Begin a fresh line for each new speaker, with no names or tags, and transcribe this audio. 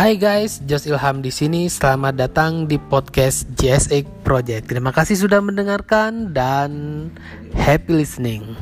Hai guys, Jos Ilham di sini. Selamat datang di podcast JSX Project. Terima kasih sudah mendengarkan dan happy listening.